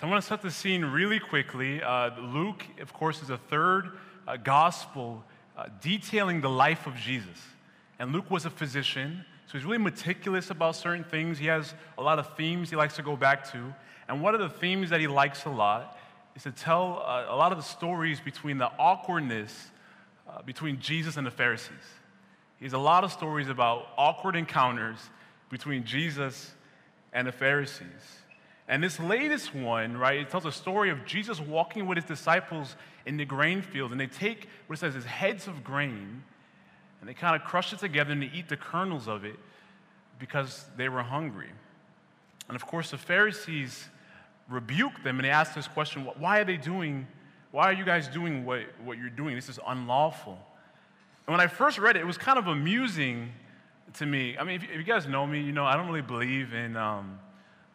So I want to set the scene really quickly. Uh, Luke, of course, is the third uh, gospel uh, detailing the life of Jesus. And Luke was a physician, so he's really meticulous about certain things. He has a lot of themes he likes to go back to. And one of the themes that he likes a lot is to tell uh, a lot of the stories between the awkwardness uh, between Jesus and the Pharisees. He has a lot of stories about awkward encounters between Jesus and the Pharisees. And this latest one, right, it tells a story of Jesus walking with his disciples in the grain field. And they take what it says is heads of grain, and they kind of crush it together and they eat the kernels of it because they were hungry. And of course, the Pharisees rebuke them and they ask this question why are they doing, why are you guys doing what, what you're doing? This is unlawful. And when I first read it, it was kind of amusing to me. I mean, if, you guys know me, you know I don't really believe in. Um,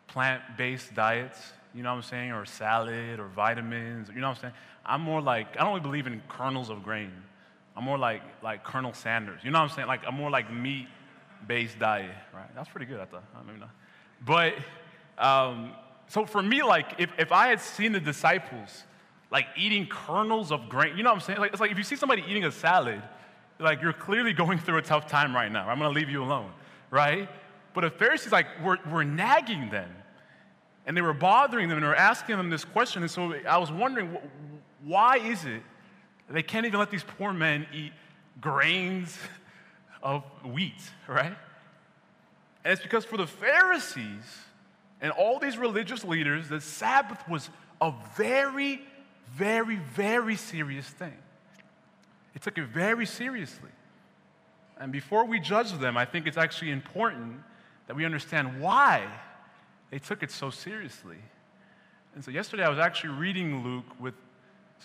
plant based diets, you know what I'm saying, or salad or vitamins, you know what I'm saying? I'm more like, I don't really believe in kernels of grain. I'm more like, like Colonel Sanders, you know what I'm saying? Like, I'm more like meat based diet, right? That's pretty good, I thought. Maybe not. but, um, so for me, like, if, if I had seen the disciples, like eating kernels of grain, you know what I'm saying? Like, it's like if you see somebody eating a salad, like you're clearly going through a tough time right now. I'm gonna leave you alone, right? But the Pharisees, like, were, were nagging them and they were bothering them and they were asking them this question. And so I was wondering, why is it they can't even let these poor men eat grains of wheat, right? And it's because for the Pharisees and all these religious leaders, the Sabbath was a very, very, very serious thing. It took it very seriously. And before we judge them, I think it's actually important that we understand why they took it so seriously. And so yesterday I was actually reading Luke with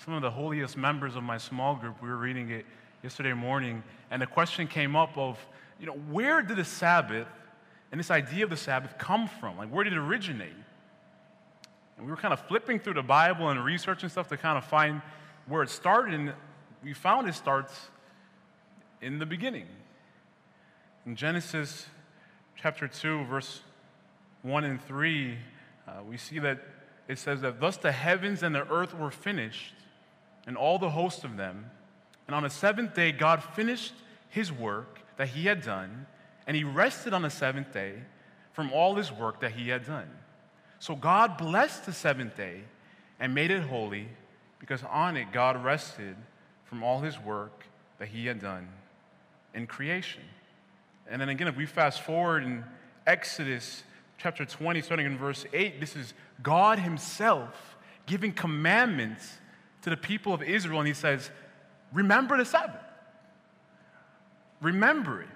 some of the holiest members of my small group. We were reading it yesterday morning, and the question came up of, you know, where did the Sabbath and this idea of the Sabbath come from? Like, where did it originate? And we were kind of flipping through the Bible and researching stuff to kind of find where it started, and we found it starts in the beginning. In Genesis chapter 2, verse 1 and 3, uh, we see that it says that thus the heavens and the earth were finished, and all the host of them. And on the seventh day, God finished his work that he had done, and he rested on the seventh day from all his work that he had done. So God blessed the seventh day and made it holy, because on it God rested from all his work that he had done in creation. And then again, if we fast forward in Exodus chapter 20, starting in verse 8, this is God Himself giving commandments to the people of Israel, and He says, Remember the Sabbath. Remember it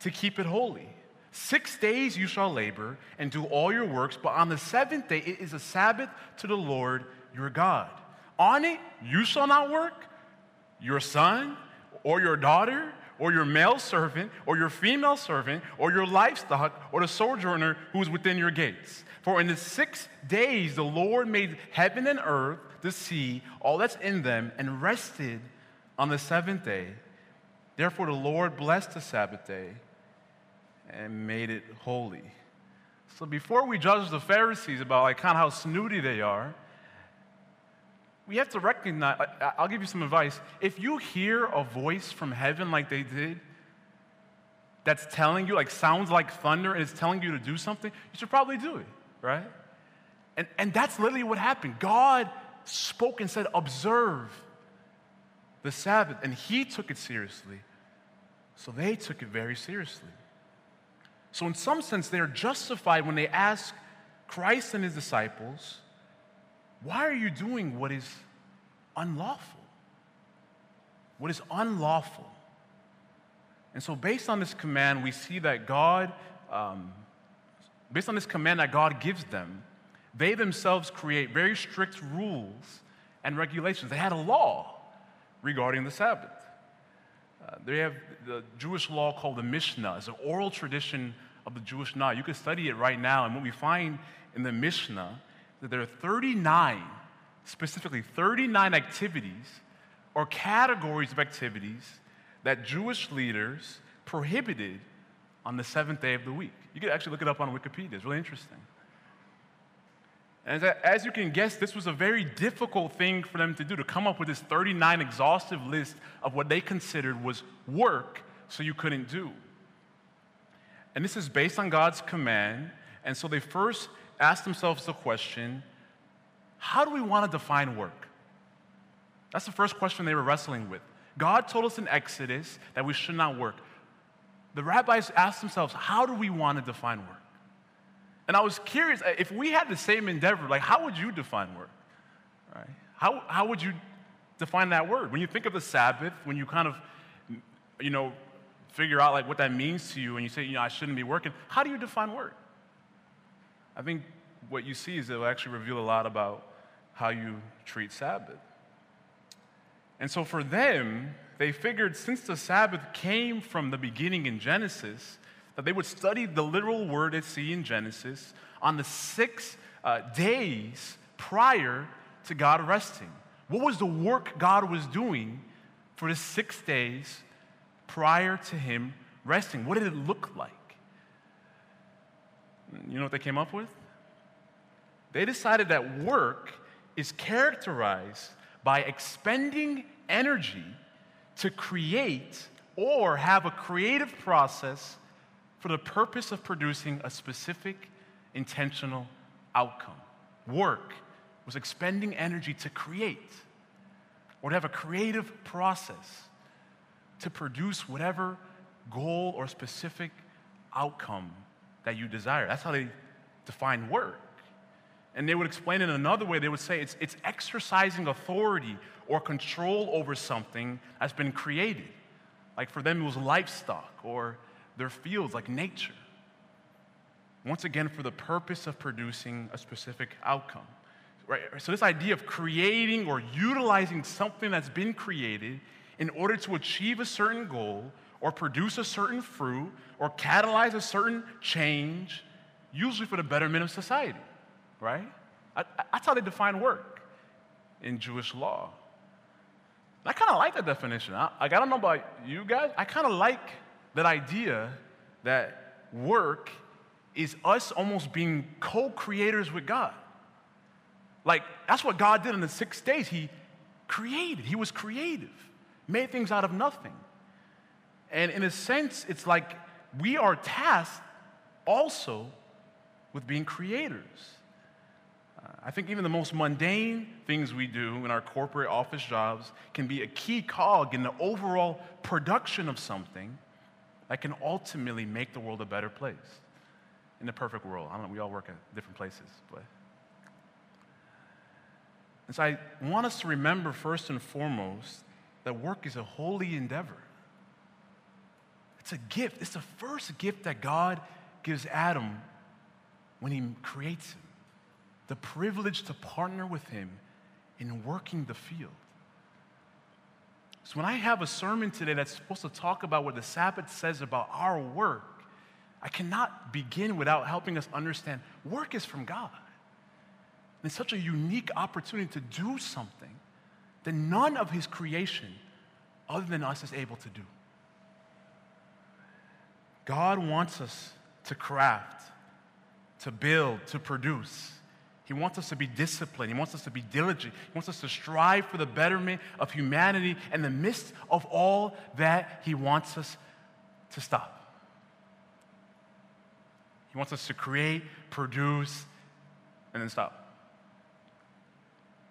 to keep it holy. Six days you shall labor and do all your works, but on the seventh day it is a Sabbath to the Lord your God. On it you shall not work, your son or your daughter or your male servant, or your female servant, or your livestock, or the sojourner who is within your gates. For in the six days the Lord made heaven and earth, the sea, all that's in them, and rested on the seventh day. Therefore the Lord blessed the Sabbath day and made it holy. So before we judge the Pharisees about like kind of how snooty they are, we have to recognize, I'll give you some advice. If you hear a voice from heaven like they did, that's telling you, like sounds like thunder, and it's telling you to do something, you should probably do it, right? And, and that's literally what happened. God spoke and said, Observe the Sabbath. And He took it seriously. So they took it very seriously. So, in some sense, they are justified when they ask Christ and His disciples, why are you doing what is unlawful? What is unlawful? And so, based on this command, we see that God, um, based on this command that God gives them, they themselves create very strict rules and regulations. They had a law regarding the Sabbath. Uh, they have the Jewish law called the Mishnah. It's an oral tradition of the Jewish law. You can study it right now, and what we find in the Mishnah that there are 39, specifically 39 activities or categories of activities that Jewish leaders prohibited on the seventh day of the week. You can actually look it up on Wikipedia, it's really interesting. And as, as you can guess, this was a very difficult thing for them to do to come up with this 39 exhaustive list of what they considered was work so you couldn't do. And this is based on God's command. And so they first asked themselves the question how do we want to define work? That's the first question they were wrestling with. God told us in Exodus that we should not work. The rabbis asked themselves, how do we want to define work? And I was curious, if we had the same endeavor, like how would you define work? Right? How, how would you define that word? When you think of the Sabbath, when you kind of, you know, figure out like what that means to you and you say, you know, I shouldn't be working, how do you define work? I think what you see is it will actually reveal a lot about how you treat Sabbath. And so for them, they figured since the Sabbath came from the beginning in Genesis, that they would study the literal word asah in Genesis on the six uh, days prior to God resting. What was the work God was doing for the six days prior to Him resting? What did it look like? You know what they came up with? They decided that work is characterized by expending energy to create or have a creative process for the purpose of producing a specific intentional outcome. Work was expending energy to create or to have a creative process to produce whatever goal or specific outcome that you desire. That's how they define work. And they would explain it in another way. They would say it's, it's exercising authority or control over something that's been created. Like for them, it was livestock or their fields, like nature. Once again, for the purpose of producing a specific outcome. Right? So, this idea of creating or utilizing something that's been created in order to achieve a certain goal or produce a certain fruit or catalyze a certain change, usually for the betterment of society right? I, that's how they define work in Jewish law. I kind of like that definition. I, like, I don't know about you guys, I kind of like that idea that work is us almost being co creators with God. Like, that's what God did in the six days. He created, He was creative, made things out of nothing. And in a sense, it's like we are tasked also with being creators. I think even the most mundane things we do in our corporate office jobs can be a key cog in the overall production of something that can ultimately make the world a better place. In the perfect world, I don't know, we all work at different places, but. And so I want us to remember first and foremost that work is a holy endeavor. It's a gift. It's the first gift that God gives Adam when he creates him the privilege to partner with Him in working the field. So, when I have a sermon today that's supposed to talk about what the Sabbath says about our work, I cannot begin without helping us understand work is from God. And it's such a unique opportunity to do something that none of His creation, other than us, is able to do. God wants us to craft, to build, to produce. He wants us to be disciplined. He wants us to be diligent. He wants us to strive for the betterment of humanity in the midst of all that He wants us to stop. He wants us to create, produce, and then stop.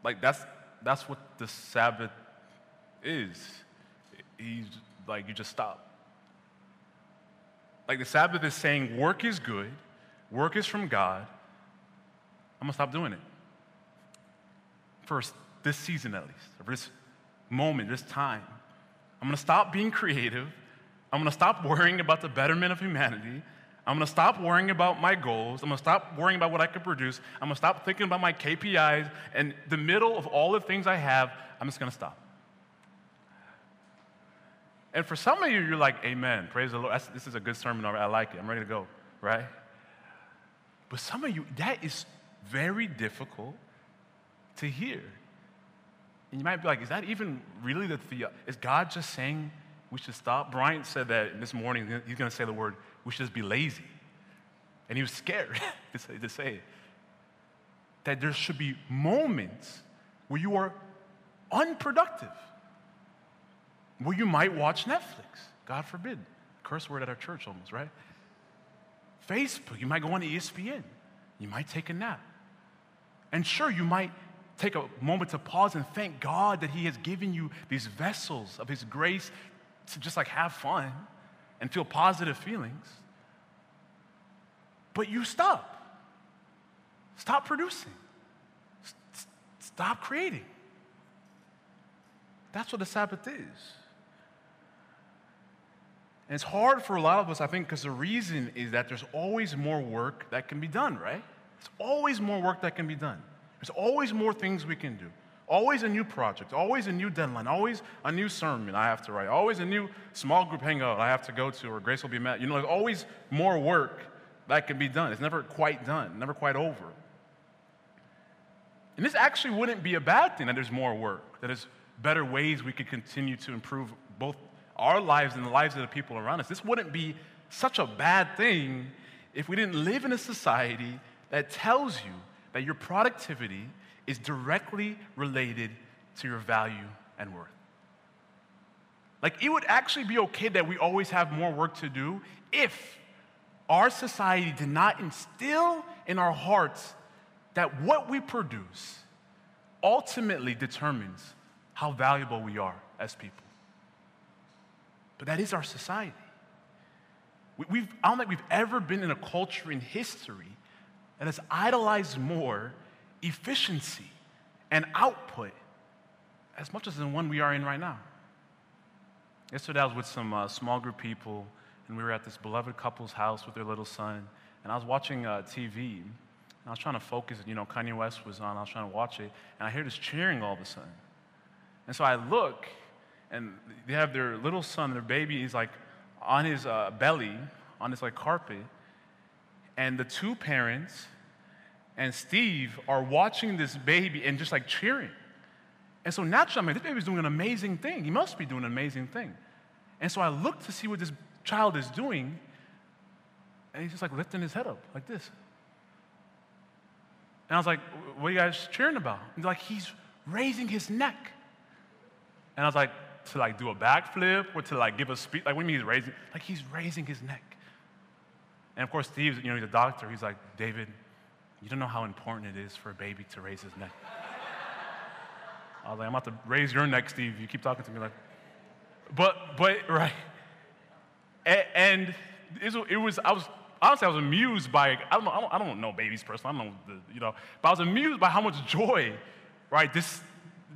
Like that's that's what the Sabbath is. He's like you just stop. Like the Sabbath is saying work is good, work is from God I'm gonna stop doing it. First, this season at least, or this moment, this time. I'm gonna stop being creative. I'm gonna stop worrying about the betterment of humanity. I'm gonna stop worrying about my goals. I'm gonna stop worrying about what I can produce. I'm gonna stop thinking about my KPIs. And the middle of all the things I have, I'm just gonna stop. And for some of you, you're like, Amen. Praise the Lord. That's, this is a good sermon. I like it. I'm ready to go, right? But some of you, that is very difficult to hear. And you might be like, is that even really the, the is God just saying we should stop? Brian said that this morning, he's going to say the word, we should just be lazy. And he was scared to, say, to say it. that there should be moments where you are unproductive, where you might watch Netflix, God forbid. Curse word at our church almost, right? Facebook, you might go on ESPN, you might take a nap. And sure, you might take a moment to pause and thank God that He has given you these vessels of His grace to just like have fun and feel positive feelings. But you stop. Stop producing. Stop creating. That's what the Sabbath is. And it's hard for a lot of us, I think, because the reason is that there's always more work that can be done, right? There's always more work that can be done. There's always more things we can do. Always a new project, always a new deadline, always a new sermon I have to write, always a new small group hangout I have to go to or Grace will be met. You know, there's always more work that can be done. It's never quite done, never quite over. And this actually wouldn't be a bad thing that there's more work, that there's better ways we could continue to improve both our lives and the lives of the people around us. This wouldn't be such a bad thing if we didn't live in a society that tells you that your productivity is directly related to your value and worth. Like, it would actually be okay that we always have more work to do if our society did not instill in our hearts that what we produce ultimately determines how valuable we are as people. But that is our society. We've, I don't think we've ever been in a culture in history that has idolized more efficiency and output as much as the one we are in right now. Yesterday, I was with some uh, small group people, and we were at this beloved couple's house with their little son, and I was watching uh, TV, and I was trying to focus. You know, Kanye West was on, I was trying to watch it, and I hear this cheering all of a sudden. And so I look, and they have their little son, their baby, he's like on his uh, belly, on this like carpet, and the two parents and Steve are watching this baby and just like cheering. And so naturally, I mean, this baby's doing an amazing thing. He must be doing an amazing thing. And so I look to see what this child is doing, and he's just like lifting his head up like this. And I was like, what are you guys cheering about? And like, he's raising his neck. And I was like, to like do a backflip or to like give a speech? Like, what do you mean he's raising? Like, he's raising his neck. And of course, Steve's, you know, he's a doctor. He's like, David, you don't know how important it is for a baby to raise his neck. I was like, I'm about to raise your neck, Steve. You keep talking to me like, but, but, right. And, it was, I was, honestly, I was amused by, I don't know, I don't, I know babies personally, I don't know, the, you know, but I was amused by how much joy, right, this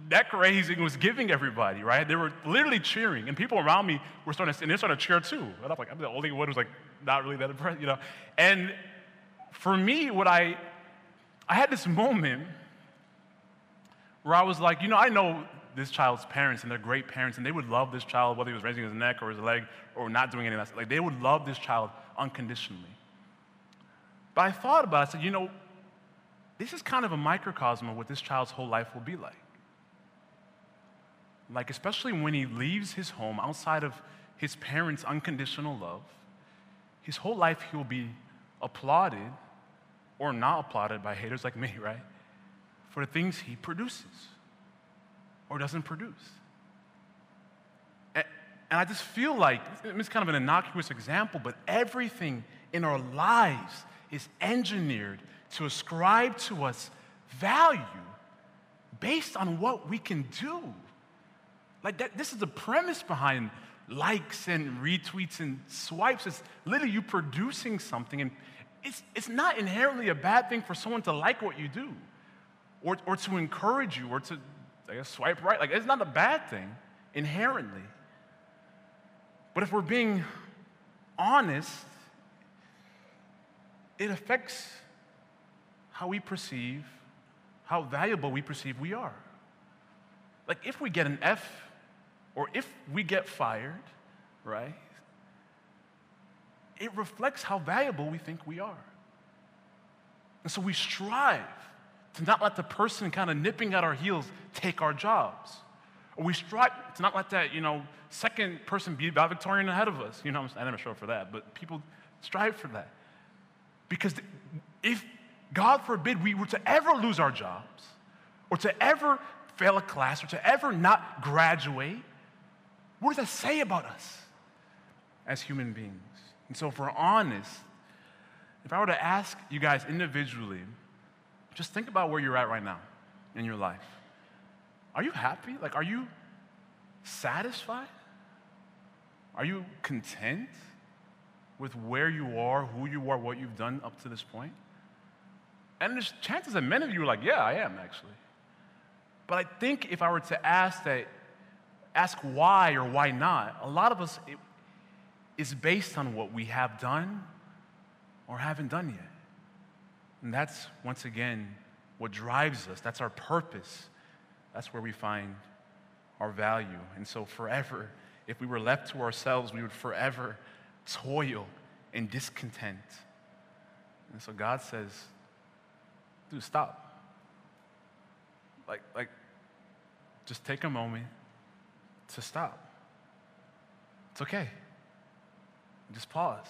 neck raising was giving everybody, right? They were literally cheering, and people around me were starting to, and they started to cheer too. And I'm like, I'm the only one who's like not really that impressed, you know? And for me, what I, I had this moment where I was like, you know, I know this child's parents and they're great parents and they would love this child whether he was raising his neck or his leg or not doing anything else. Like they would love this child unconditionally. But I thought about it, I said, you know, this is kind of a microcosm of what this child's whole life will be like. Like, especially when he leaves his home outside of his parents' unconditional love, his whole life he will be applauded or not applauded by haters like me, right? For the things he produces or doesn't produce. And, I just feel like it's kind of an innocuous example, but everything in our lives is engineered to ascribe to us value based on what we can do. Like that, this is the premise behind likes and retweets and swipes. It's literally you producing something, and it's, it's not inherently a bad thing for someone to like what you do or, or to encourage you or to, I guess, swipe right. Like, it's not a bad thing inherently. But if we're being honest, it affects how we perceive, how valuable we perceive we are. Like, if we get an F or if we get fired, right? It reflects how valuable we think we are. And so we strive to not let the person kind of nipping at our heels take our jobs. Or we strive to not let that, you know, second person be valedictorian ahead of us. You know, I'm not sure for that, but people strive for that. Because if God forbid we were to ever lose our jobs or to ever fail a class or to ever not graduate, what does that say about us as human beings? And so, if we're honest, if I were to ask you guys individually, just think about where you're at right now in your life. Are you happy? Like, are you satisfied? Are you content with where you are, who you are, what you've done up to this point? And there's chances that many of you are like, yeah, I am actually. But I think if I were to ask that, ask why or why not, a lot of us it is based on what we have done or haven't done yet. And that's, once again, what drives us. That's our purpose. That's where we find our value. And so, forever, if we were left to ourselves, we would forever toil in discontent. And so, God says, dude, stop. Like, like, just take a moment to stop. It's okay. Just pause.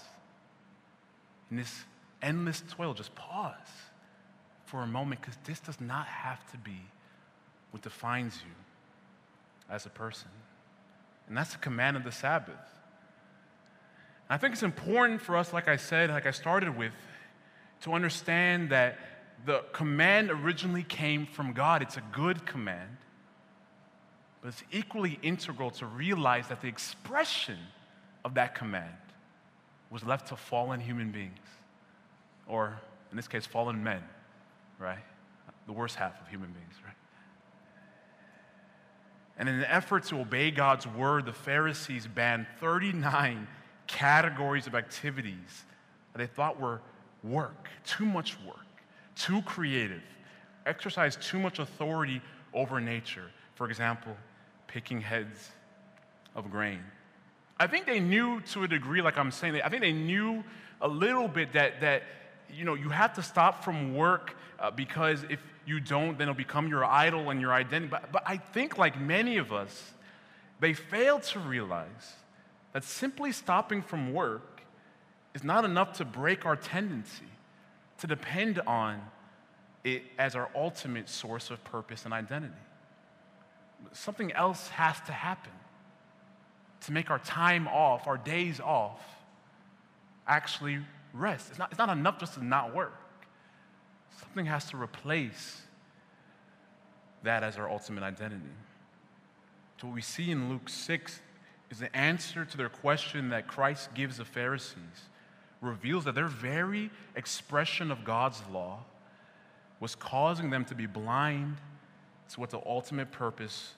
In this endless toil, just pause for a moment because this does not have to be what defines you as a person. And that's the command of the Sabbath. I think it's important for us, like I said, like I started with, to understand that the command originally came from God. It's a good command. But it's equally integral to realize that the expression of that command was left to fallen human beings, or in this case, fallen men, right? The worst half of human beings, right? And in an effort to obey God's word, the Pharisees banned 39 categories of activities that they thought were work, too much work, too creative, exercised too much authority over nature. For example, picking heads of grain. I think they knew to a degree, like I'm saying, I think they knew a little bit that, that you know, you have to stop from work uh, because if you don't, then it'll become your idol and your identity. But, but I think, like many of us, they fail to realize that simply stopping from work is not enough to break our tendency to depend on it as our ultimate source of purpose and identity. Something else has to happen to make our time off, our days off, actually rest. It's not, it's not enough just to not work. Something has to replace that as our ultimate identity. So, what we see in Luke 6 is the answer to their question that Christ gives the Pharisees, reveals that their very expression of God's law was causing them to be blind to what the ultimate purpose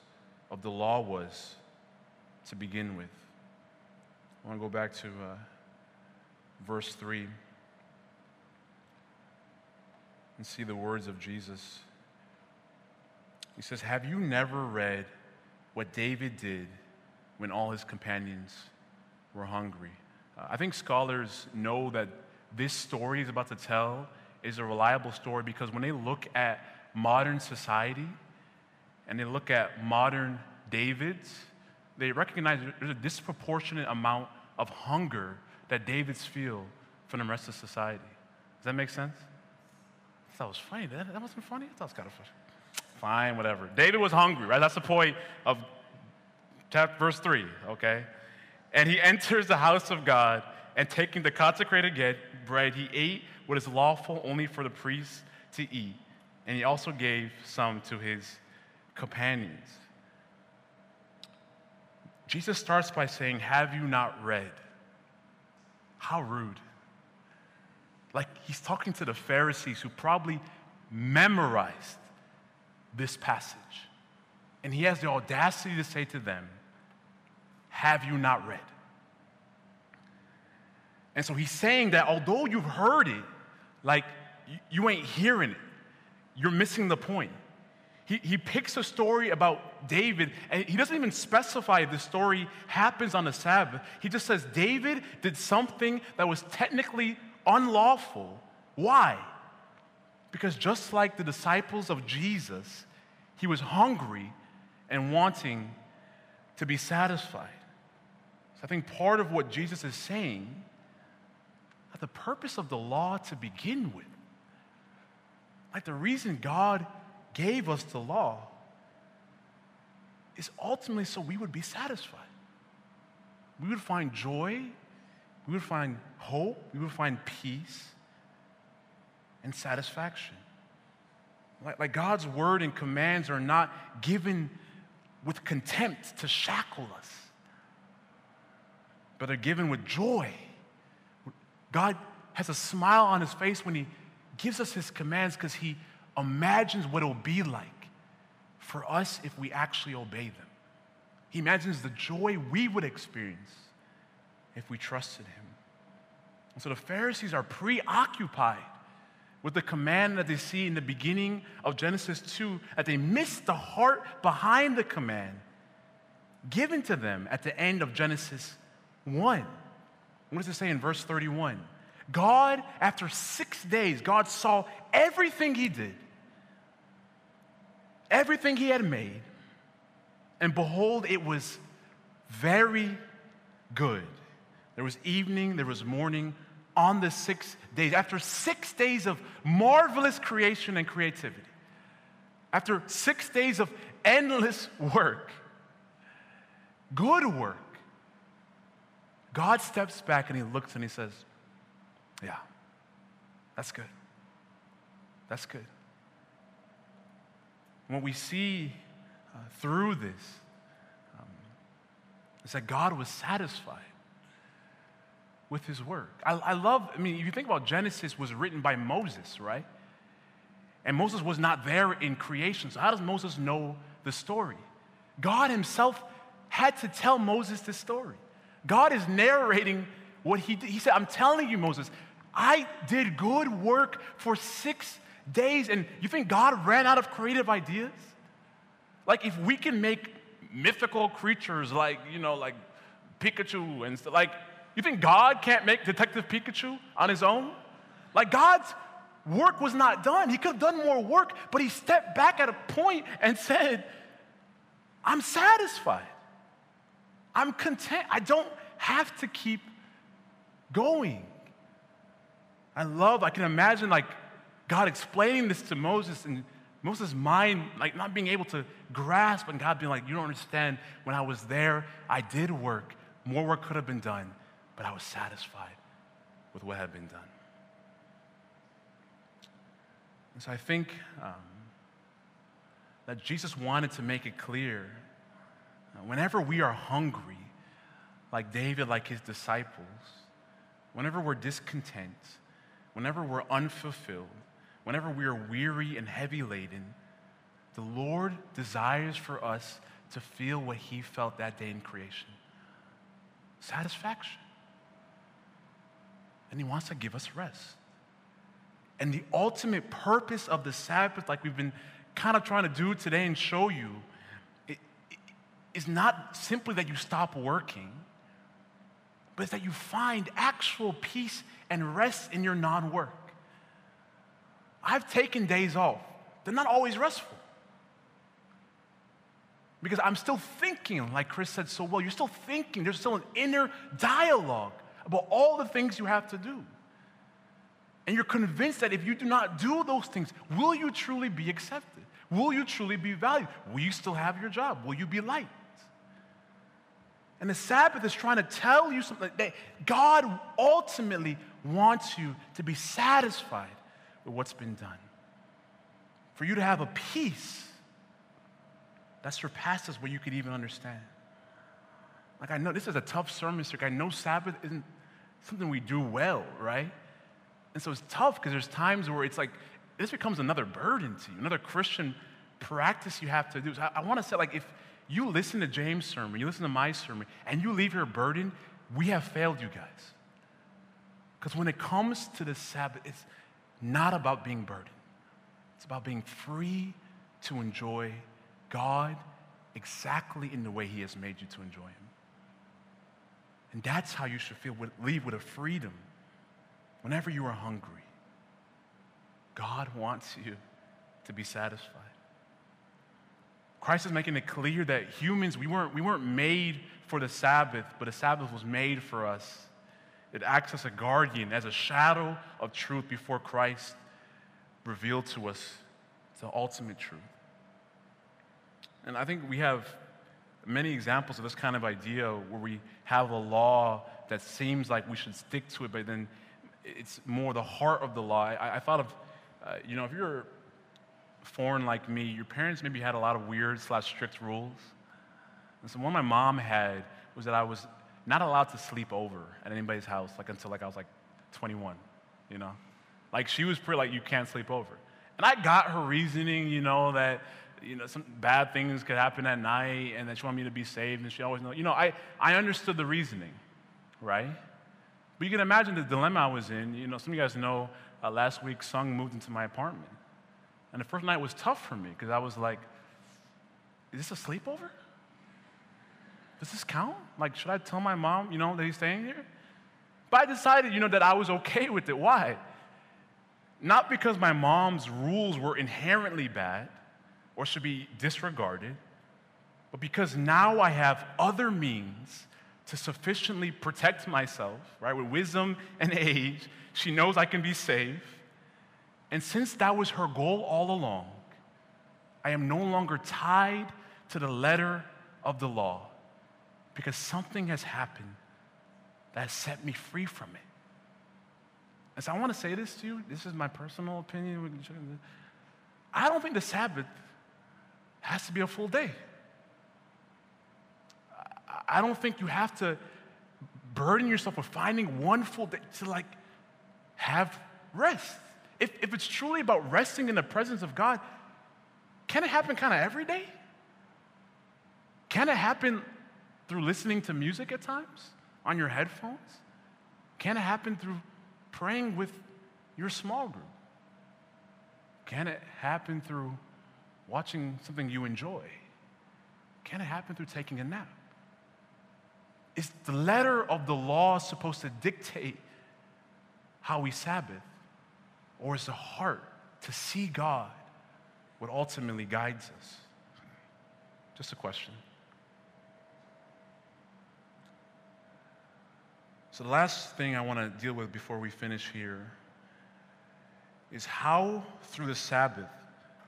of the law was to begin with. I want to go back to uh, verse 3 and see the words of Jesus. He says, Have you never read what David did when all his companions were hungry? Uh, I think scholars know that this story is about to tell is a reliable story because when they look at modern society and they look at modern Davids, they recognize there's a disproportionate amount of hunger that Davids feel from the rest of society. Does that make sense? I thought it was funny. That, that wasn't funny? I thought it was kind of funny. Fine, whatever. David was hungry, right? That's the point of chapter, verse 3, okay? And he enters the house of God, and taking the consecrated bread, he ate what is lawful only for the priests to eat. And he also gave some to his companions. Jesus starts by saying, Have you not read? How rude. Like he's talking to the Pharisees who probably memorized this passage. And he has the audacity to say to them, Have you not read? And so he's saying that although you've heard it, like you ain't hearing it, you're missing the point. He, he picks a story about David, and he doesn't even specify if the story happens on the Sabbath. He just says David did something that was technically unlawful. Why? Because just like the disciples of Jesus, he was hungry and wanting to be satisfied. So I think part of what Jesus is saying that the purpose of the law to begin with like the reason God gave us the law is ultimately so we would be satisfied. We would find joy, we would find hope, we would find peace and satisfaction. Like, like God's word and commands are not given with contempt to shackle us, but are given with joy. God has a smile on his face when he gives us his commands because he imagines what it will be like for us if we actually obey them. He imagines the joy we would experience if we trusted him. And so the Pharisees are preoccupied with the command that they see in the beginning of Genesis 2, that they miss the heart behind the command given to them at the end of Genesis 1. What does it say in verse 31? God, after six days, God saw everything he did, everything he had made, and behold, it was very good. There was evening, there was morning, on the six days, after six days of marvelous creation and creativity, after six days of endless work, good work, God steps back and he looks and he says, Yeah, that's good. That's good. What we see uh, through this um, is that God was satisfied with his work. I, I love, I mean, if you think about Genesis was written by Moses, right? And Moses was not there in creation. So how does Moses know the story? God himself had to tell Moses the story. God is narrating what he did. He said, I'm telling you, Moses, I did good work for six days. And you think God ran out of creative ideas? Like, if we can make mythical creatures like, you know, like Pikachu and stuff, like, you think God can't make Detective Pikachu on his own? Like God's work was not done. He could have done more work, but he stepped back at a point and said, I'm satisfied. I'm content. I don't have to keep going. I love, I can imagine like God explaining this to Moses and Moses' mind like not being able to grasp and God being like, you don't understand. When I was there, I did work. More work could have been done but I was satisfied with what had been done. And so I think um, that Jesus wanted to make it clear uh, whenever we are hungry, like David, like his disciples, whenever we're discontent, whenever we're unfulfilled, whenever we are weary and heavy laden, the Lord desires for us to feel what he felt that day in creation satisfaction and He wants to give us rest. And the ultimate purpose of the Sabbath, like we've been kind of trying to do today and show you, it, it, is not simply that you stop working, but it's that you find actual peace and rest in your non work. I've taken days off, they're not always restful. Because I'm still thinking, like Chris said so well, you're still thinking, there's still an inner dialogue about all the things you have to do. And you're convinced that if you do not do those things, will you truly be accepted? Will you truly be valued? Will you still have your job? Will you be liked? And the Sabbath is trying to tell you something that God ultimately wants you to be satisfied what's been done. For you to have a peace that surpasses what you could even understand. Like, I know this is a tough sermon series. I know Sabbath isn't something we do well, right? And so it's tough because there's times where it's like, this becomes another burden to you, another Christian practice you have to do. So I, I want to say, like, if you listen to James' sermon, you listen to my sermon, and you leave here burdened, we have failed you guys. Because when it comes to the Sabbath, it's not about being burdened, it's about being free to enjoy God exactly in the way He has made you to enjoy Him. And that's how you should feel, leave with a freedom whenever you are hungry. God wants you to be satisfied. Christ is making it clear that humans, we weren't, we weren't made for the Sabbath, but the Sabbath was made for us. It acts as a guardian, as a shadow of truth before Christ revealed to us the ultimate truth. And I think we have many examples of this kind of idea where we have a law that seems like we should stick to it, but then it's more the heart of the law. I, I thought of, uh, you know, if you're foreign like me, your parents maybe had a lot of weird slash strict rules. And so one my mom had was that I was not allowed to sleep over at anybody's house like until like I was like 21, you know? Like she was pretty like you can't sleep over. And I got her reasoning, you know, that you know some bad things could happen at night and that she wanted me to be saved and she always know. You know, I, I understood the reasoning, right? But you can imagine the dilemma I was in. You know, some of you guys know uh, last week Sung moved into my apartment. And the first night was tough for me because I was like, is this a sleepover? Does this count? Like, should I tell my mom, you know, that he's staying here? But I decided, you know, that I was okay with it. Why? Not because my mom's rules were inherently bad or should be disregarded, but because now I have other means to sufficiently protect myself, right? With wisdom and age, she knows I can be safe. And since that was her goal all along, I am no longer tied to the letter of the law because something has happened that set me free from it. And so I want to say this to you. This is my personal opinion. I don't think the Sabbath has to be a full day. I don't think you have to burden yourself with finding one full day to like have rest. If, if it's truly about resting in the presence of God, can it happen kind of every day? Can it happen through listening to music at times on your headphones? Can it happen through praying with your small group? Can it happen through watching something you enjoy? Can it happen through taking a nap? Is the letter of the law supposed to dictate how we Sabbath? Or is the heart to see God what ultimately guides us? Just a question. So, the last thing I want to deal with before we finish here is how, through the Sabbath,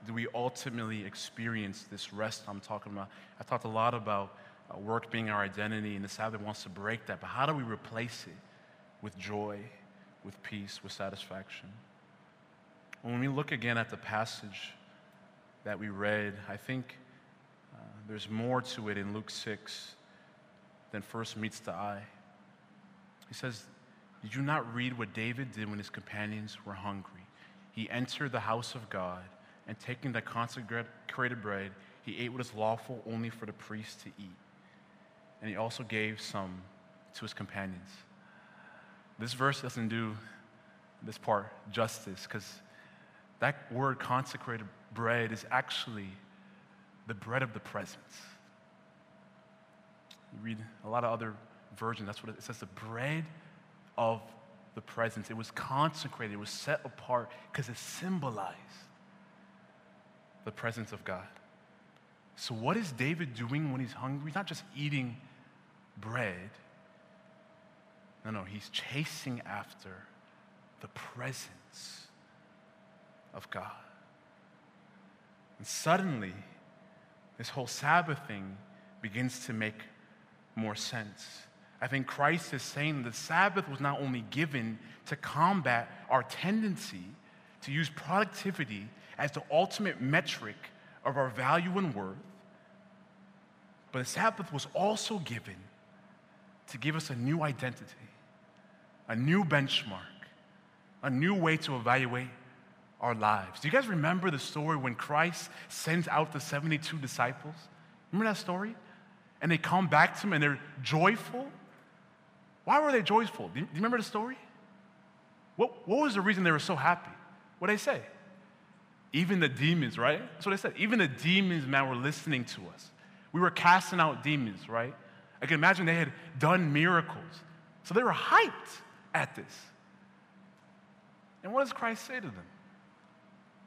do we ultimately experience this rest I'm talking about? I talked a lot about uh, work being our identity, and the Sabbath wants to break that. But how do we replace it with joy, with peace, with satisfaction? When we look again at the passage that we read, I think uh, there's more to it in Luke 6 than first meets the eye. He says, Did you not read what David did when his companions were hungry? He entered the house of God, and taking the consecrated bread, he ate what is lawful only for the priest to eat. And he also gave some to his companions. This verse doesn't do this part justice because that word consecrated bread is actually the bread of the presence. You read a lot of other version, that's what it says the bread of the presence. It was consecrated, it was set apart because it symbolized the presence of God. So, what is David doing when he's hungry? He's not just eating bread. No, no, he's chasing after the presence of God. And suddenly, this whole Sabbath thing begins to make more sense. I think Christ is saying the Sabbath was not only given to combat our tendency to use productivity as the ultimate metric of our value and worth, but the Sabbath was also given to give us a new identity, a new benchmark, a new way to evaluate our lives. Do you guys remember the story when Christ sends out the 72 disciples? Remember that story? And they come back to him and they're joyful why were they joyful? Do you, remember the story? What, what was the reason they were so happy? What did they say? Even the demons, right? That's what they said. Even the demons, man, were listening to us. We were casting out demons, right? I can imagine they had done miracles. So they were hyped at this. And what does Christ say to them?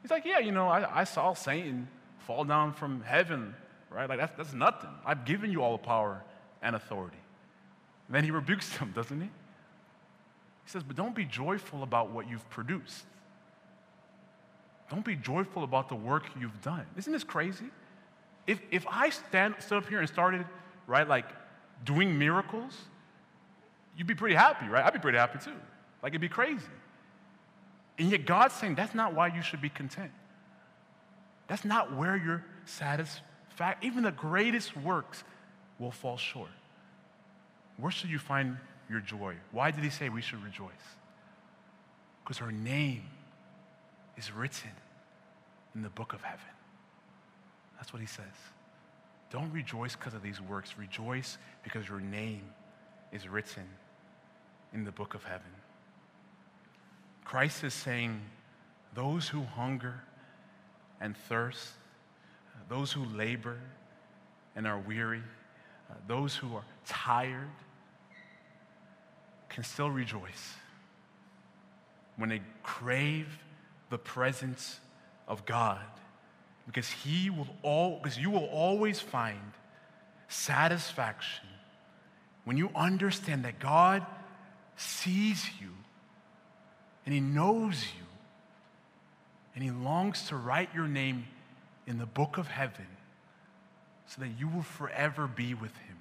He's like, Yeah, you know, I, I saw Satan fall down from heaven, right? Like, that's, that's nothing. I've given you all the power and authority. And then he rebukes them, doesn't he? He says, But don't be joyful about what you've produced. don't be joyful about the work you've done. Isn't this crazy? If, if I stand, stood up here and started, right, like doing miracles, you'd be pretty happy, right? I'd be pretty happy too. Like it'd be crazy. And yet God's saying that's not why you should be content. That's not where your satisfaction, even the greatest works will fall short. Where should you find your joy? Why did he say we should rejoice? Because her name is written in the book of heaven. That's what he says. Don't rejoice because of these works. Rejoice because your name is written in the book of heaven. Christ is saying, those who hunger and thirst, those who labor and are weary, uh, those who are tired, can still rejoice when they crave the presence of God because he will all because you will always find satisfaction when you understand that God sees you and he knows you and he longs to write your name in the book of heaven so that you will forever be with him.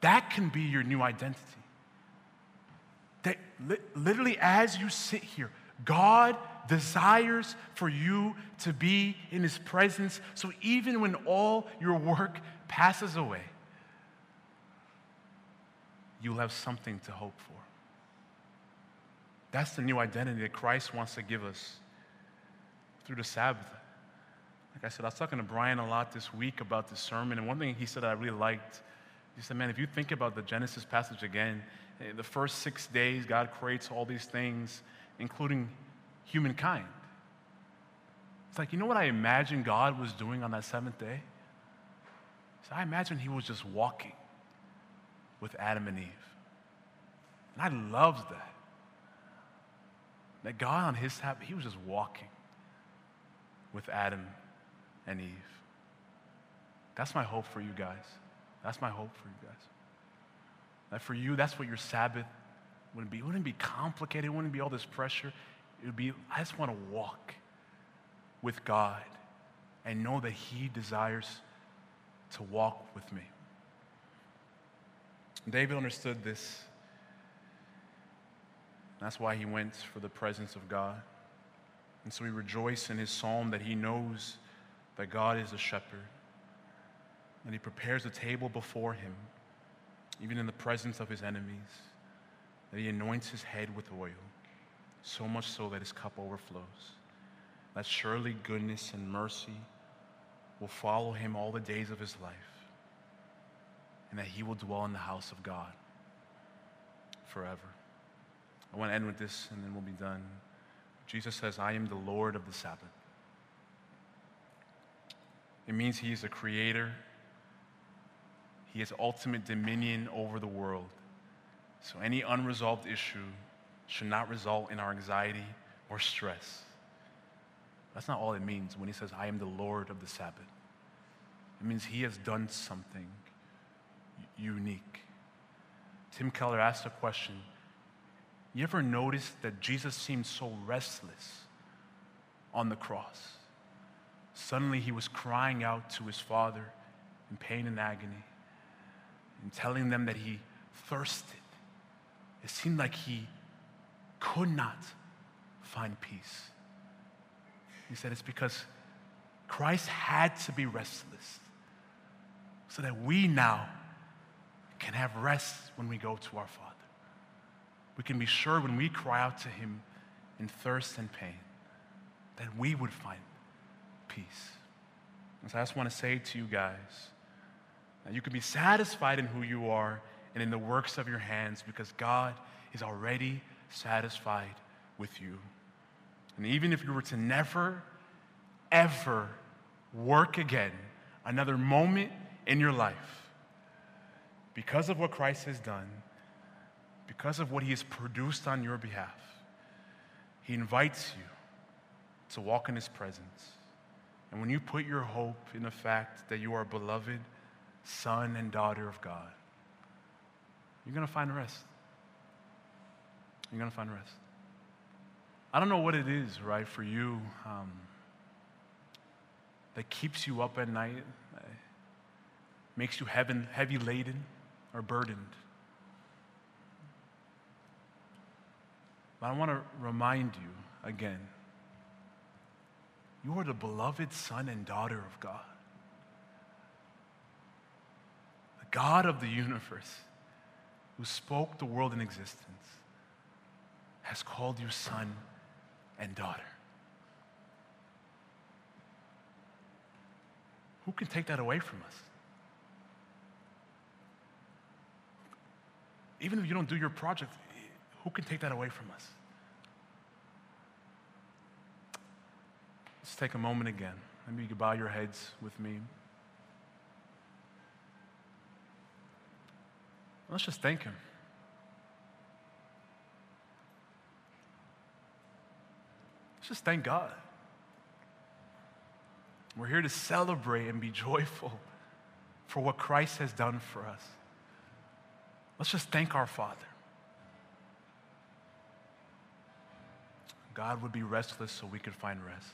That can be your new identity. That li- literally, as you sit here, God desires for you to be in His presence. So even when all your work passes away, you'll have something to hope for. That's the new identity that Christ wants to give us through the Sabbath. Like I said, I was talking to Brian a lot this week about this sermon, and one thing he said I really liked, he said, Man, if you think about the Genesis passage again, eh, the first six days, God creates all these things, including humankind. It's like, you know what I imagine God was doing on that seventh day? So I imagine he was just walking with Adam and Eve. And I loved that. That God on his Sabbath, he was just walking with Adam and Eve. That's my hope for you guys. That's my hope for you guys. That for you, that's what your Sabbath wouldn't be. It wouldn't be complicated. It wouldn't be all this pressure. It would be, I just want to walk with God and know that He desires to walk with me. David understood this. That's why he went for the presence of God. And so he rejoiced in his psalm that he knows that God is a shepherd, that he prepares a table before him, even in the presence of his enemies, that he anoints his head with oil so much so that his cup overflows. That surely goodness and mercy will follow him all the days of his life, and that he will dwell in the house of God forever. I want to end with this, and then we'll be done. Jesus says, I am the Lord of the Sabbath. It means he is a creator. He has ultimate dominion over the world. So any unresolved issue should not result in our anxiety or stress. That's not all it means when he says, I am the Lord of the Sabbath. It means he has done something unique. Tim Keller asked a question You ever notice that Jesus seemed so restless on the cross? Suddenly he was crying out to his Father in pain and agony and telling them that he thirsted. It seemed like he could not find peace. He said it's because Christ had to be restless so that we now can have rest when we go to our Father. We can be sure when we cry out to Him in thirst and pain that we would find peace. And so I just want to say to you guys you can be satisfied in who you are and in the works of your hands because God is already satisfied with you. And even if you were to never, ever work again another moment in your life, because of what Christ has done, because of what he has produced on your behalf, he invites you to walk in his presence. And when you put your hope in the fact that you are beloved son and daughter of God, you're going to find rest you're going to find rest. I don't know what it is, right, for you um, that keeps you up at night, uh, makes you heaven, heavy laden or burdened. But I want to remind you again you are the beloved son and daughter of God. The God of the universe who spoke the world in existence has called you son and daughter. Who can take that away from us? Even if you don't do your project, who can take that away from us? Let's take a moment again. Maybe you could bow your heads with me. Let's just thank Him. Let's just thank God. We're here to celebrate and be joyful for what Christ has done for us. Let's just thank our Father. God would be restless so we could find rest.